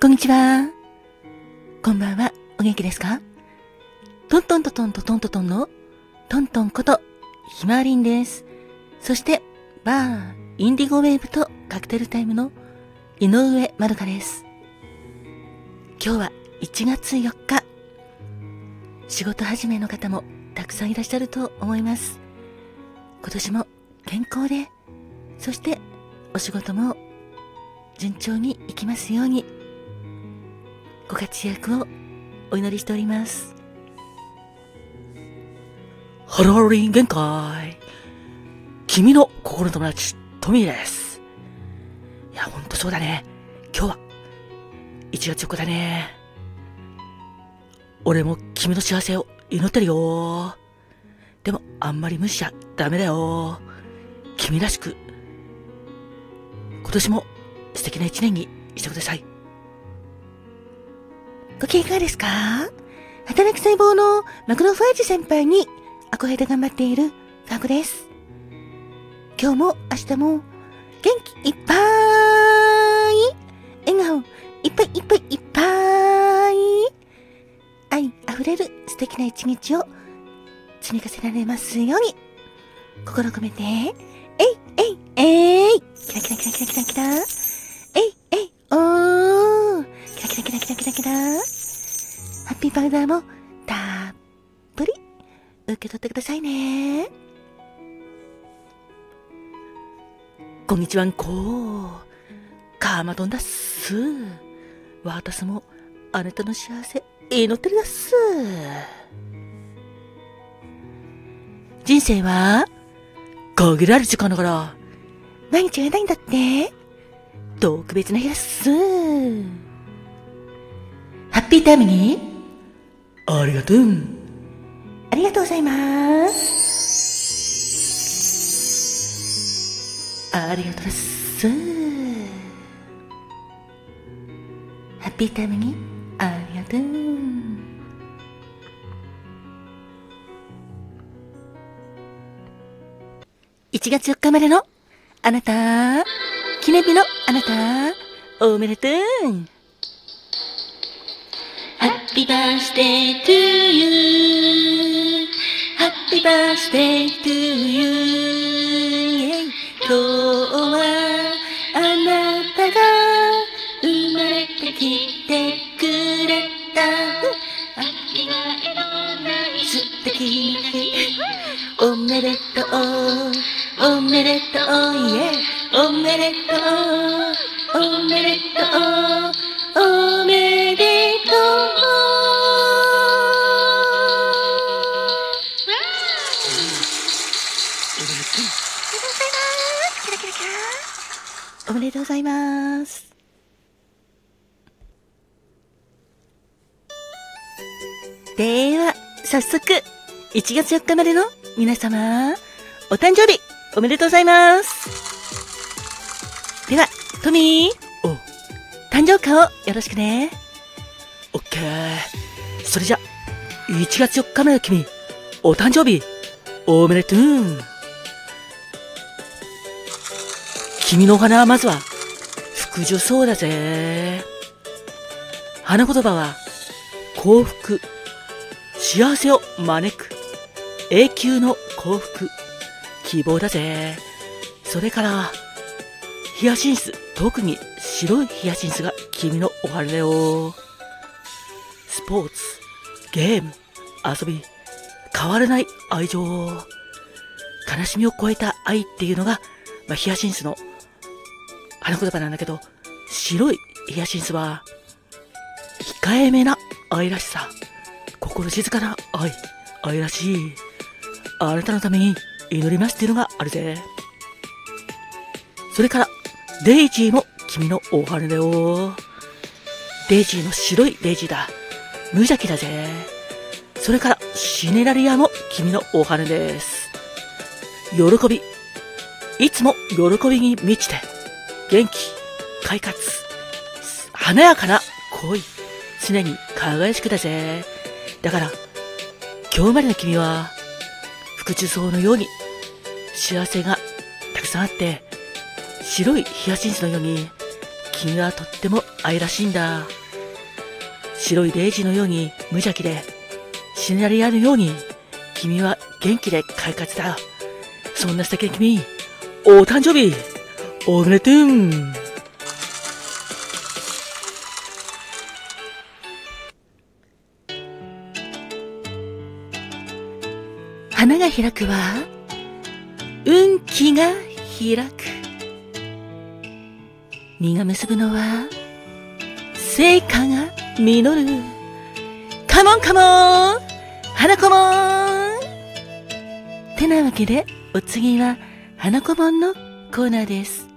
こんにちは。こんばんは。お元気ですか？トントントントントントントンのトントンことひまわりんです。そして、バー、インディゴウェーブとカクテルタイムの井上まるかです。今日は1月4日。仕事始めの方もたくさんいらっしゃると思います。今年も健康で、そしてお仕事も順調にいきますように。活躍をお祈りしております。ハローリン限界。君の心の友達、トミーです。いや、ほんとそうだね。今日は、1月4日だね。俺も君の幸せを祈ってるよ。でも、あんまり無視しちゃダメだよ。君らしく、今年も素敵な一年にしてください。ご機嫌いかがですか？働く細胞のマクロファージ先輩に憧れて頑張っているファグです。今日も明日も元気いっぱい。笑顔いっぱいいっぱいいっぱい。愛溢れる素敵な一日を積み重ねられますように。心込めて。えいえいえい。キラキラキラキラキラキラ。ピーパウダーもたっぷり受け取ってくださいね。こんにちはんこ。カーマトンだっす。私もあなたの幸せ祈ってるだっす。人生は限られる時間だから。毎日がないんだって特別な日だっす。ハッピータイムにありがとう。ありがとうございます。ありがとうです。ハッピータイムにありがとう。1月4日までのあなた、記念日のあなた、おめでとう。Happy birthday to you. Happy birthday to you. 今日はあなたが生まれてきてくれた。秋がえのない素敵な日。おめでとう。おめでとう。Yeah. おめでとう。おめでとう。おめでおめでとうございます。では、早速、1月4日までの皆様、お誕生日、おめでとうございます。では、トミー、お誕生花をよろしくね。オッケー。それじゃ、1月4日目の君、お誕生日、おめでとう。君のお花はまずは、福寿そうだぜ。花言葉は、幸福、幸せを招く、永久の幸福、希望だぜ。それから、ヒヤシンス、特に白いヒヤシンスが君のお花だよ。スポーツ、ゲーム、遊び、変わらない愛情。悲しみを超えた愛っていうのが、まあ、ヒヤシンスの花言葉なんだけど、白いヒヤシンスは、控えめな愛らしさ、心静かな愛、愛らしい、あなたのために祈りますっていうのがあるぜ。それから、デイジーも君のお花だよ。デイジーの白いデイジーだ。無邪気だぜ。それから、シネラリアも君のお花です。喜び。いつも喜びに満ちて、元気、快活、華やかな恋、常に輝しくだぜ。だから、今日までの君は、福寿草のように、幸せがたくさんあって、白いヒヤシンスのように、君はとっても愛らしいんだ。白いデイジーのように無邪気で、シナリアのように、君は元気で快活だ。そんな素敵な君、お誕生日、おめでとう花が開くは、運気が開く。実が結ぶのは、成果が実る。カモンカモン花子もんてなわけで、お次は、花子もんのコーナーです。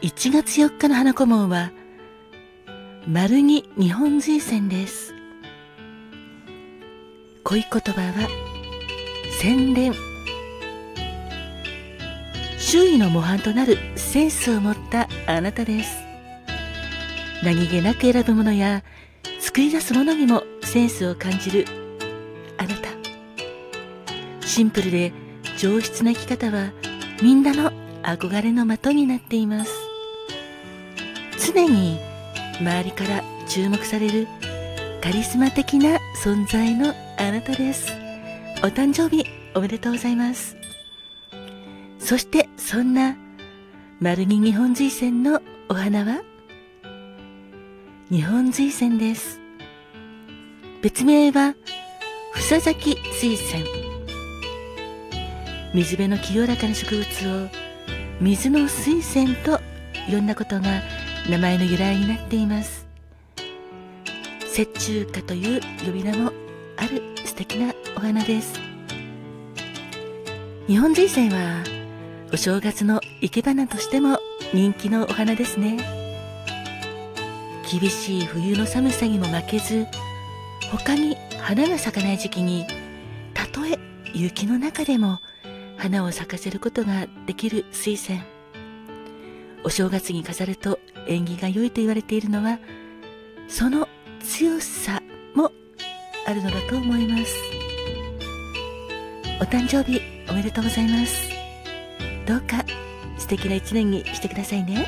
1月4日の花子もんは、丸木日本随線です。恋言葉は、洗練。周囲の模範となるセンスを持ったあなたです。何気なく選ぶものや作り出すものにもセンスを感じるあなた。シンプルで上質な生き方はみんなの憧れの的になっています。常に周りから注目されるカリスマ的な存在のあなたです。お誕生日おめでとうございます。そしてそんな丸木日本随線のお花は？日本随線です。別名は、ふさ咲き水仙。水辺の清らかな植物を水の水仙と呼んだことが名前の由来になっています。雪中花という呼び名もある素敵なお花です。日本随線はお正月の生け花としても人気のお花ですね。厳しい冬の寒さにも負けず他に花が咲かない時期にたとえ雪の中でも花を咲かせることができる水仙お正月に飾ると縁起が良いと言われているのはその強さもあるのだと思いますお誕生日おめでとうございますどうか素敵な一年にしてくださいね。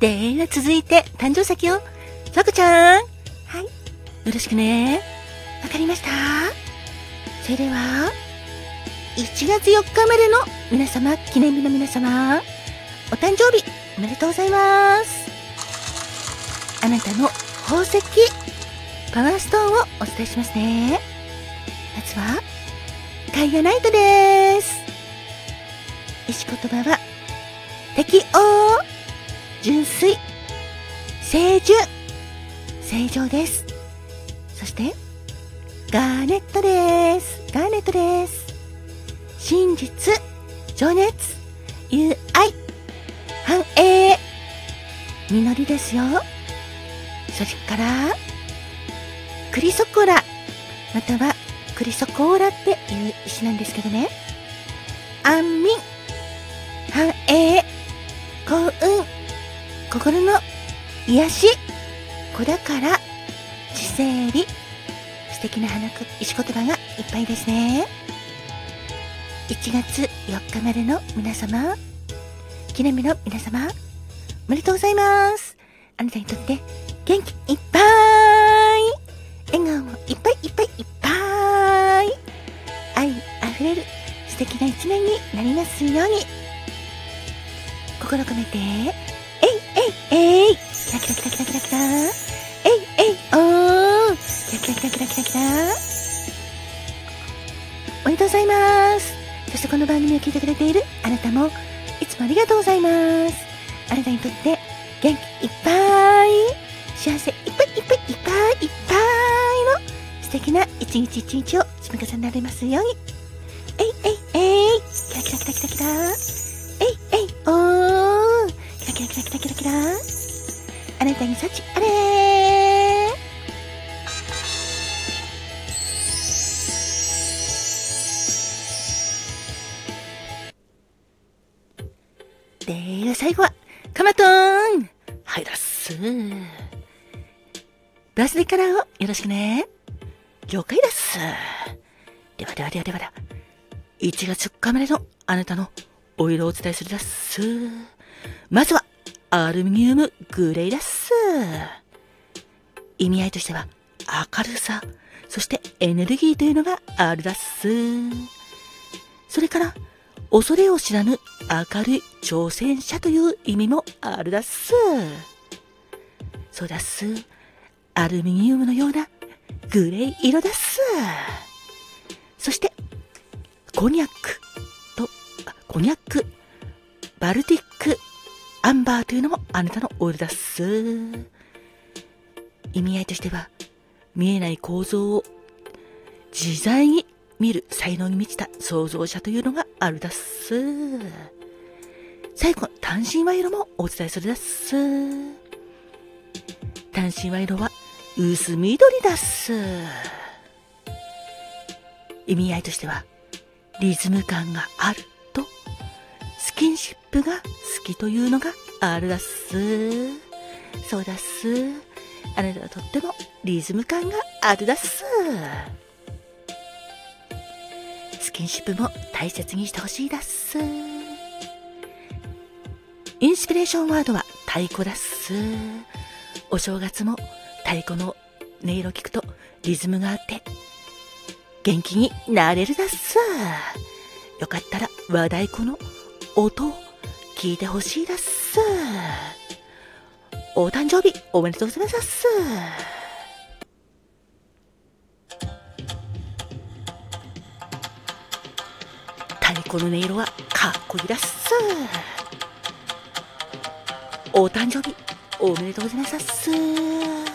では続いて、誕生石を、さこちゃん。はい。よろしくね。わかりましたそれでは、1月4日までの皆様、記念日の皆様、お誕生日、おめでとうございます。あなたの宝石、パワーストーンをお伝えしますね。まずは、ガイアナイトです。石言葉は、適応純粋、清純、正常です。そして、ガーネットです。ガーネットです。真実、情熱、友愛、繁栄、実りですよ。それから、クリソコラ、またはクリソコーラっていう石なんですけどね。安眠、繁栄、幸運、心の癒し、子だから、知性理、敵な花石言葉がいっぱいですね。1月4日までの皆様、記念日の皆様、おめでとうございます。あなたにとって元気いっぱい、笑顔もいっぱいいっぱいいっぱい、愛あふれる素敵な一年になりますように、心込めて、えいキラキラキラキラキラキラえいえいおーキラキラキラキラキラキラおめでとうございます。そしてこの番組を聞いてくれているあなたもいつもありがとうございます。あなたにとって元気いっぱい幸せいっぱいいっぱいいっぱいいっぱいの素敵な一日一日を積み重ねられますように。えいえいえいキラキラキラキラキラ。えいえいおーキラキラキラキラキラキラ。あなたに幸あれ。で最後はカマトーンはいだっすバースデーカラーをよろしくね了解ですではではではではでは。1月4日までのあなたのお色をお伝えするだっす。まずは、アルミニウムグレイだっす。意味合いとしては、明るさ、そしてエネルギーというのがあるだっす。それから、恐れを知らぬ明るい挑戦者という意味もあるだっす。そうだっす。アルミニウムのようなグレー色だっす。そして、コニャックと、コニャック、バルティック、アンバーというのもあなたのオイルだっす。意味合いとしては、見えない構造を自在に見る才能に満ちた創造者というのがあるだっす。最後、単身賄賂もお伝えするだっす。単身賄賂は薄緑だっす。意味合いとしては、リズム感があると、スキンシップが好きというのがあるだっす。そうだっす。あなたはとってもリズム感があるだっす。キンシップも大切にしてほしいだっす。インスピレーションワードは太鼓だっす。お正月も太鼓の音色聞くとリズムがあって元気になれるだっす。よかったら和太鼓の音を聞いてほしいだっす。お誕生日おめでとうございます。この音色はかっこいいだっす。お誕生日おめでとうございます。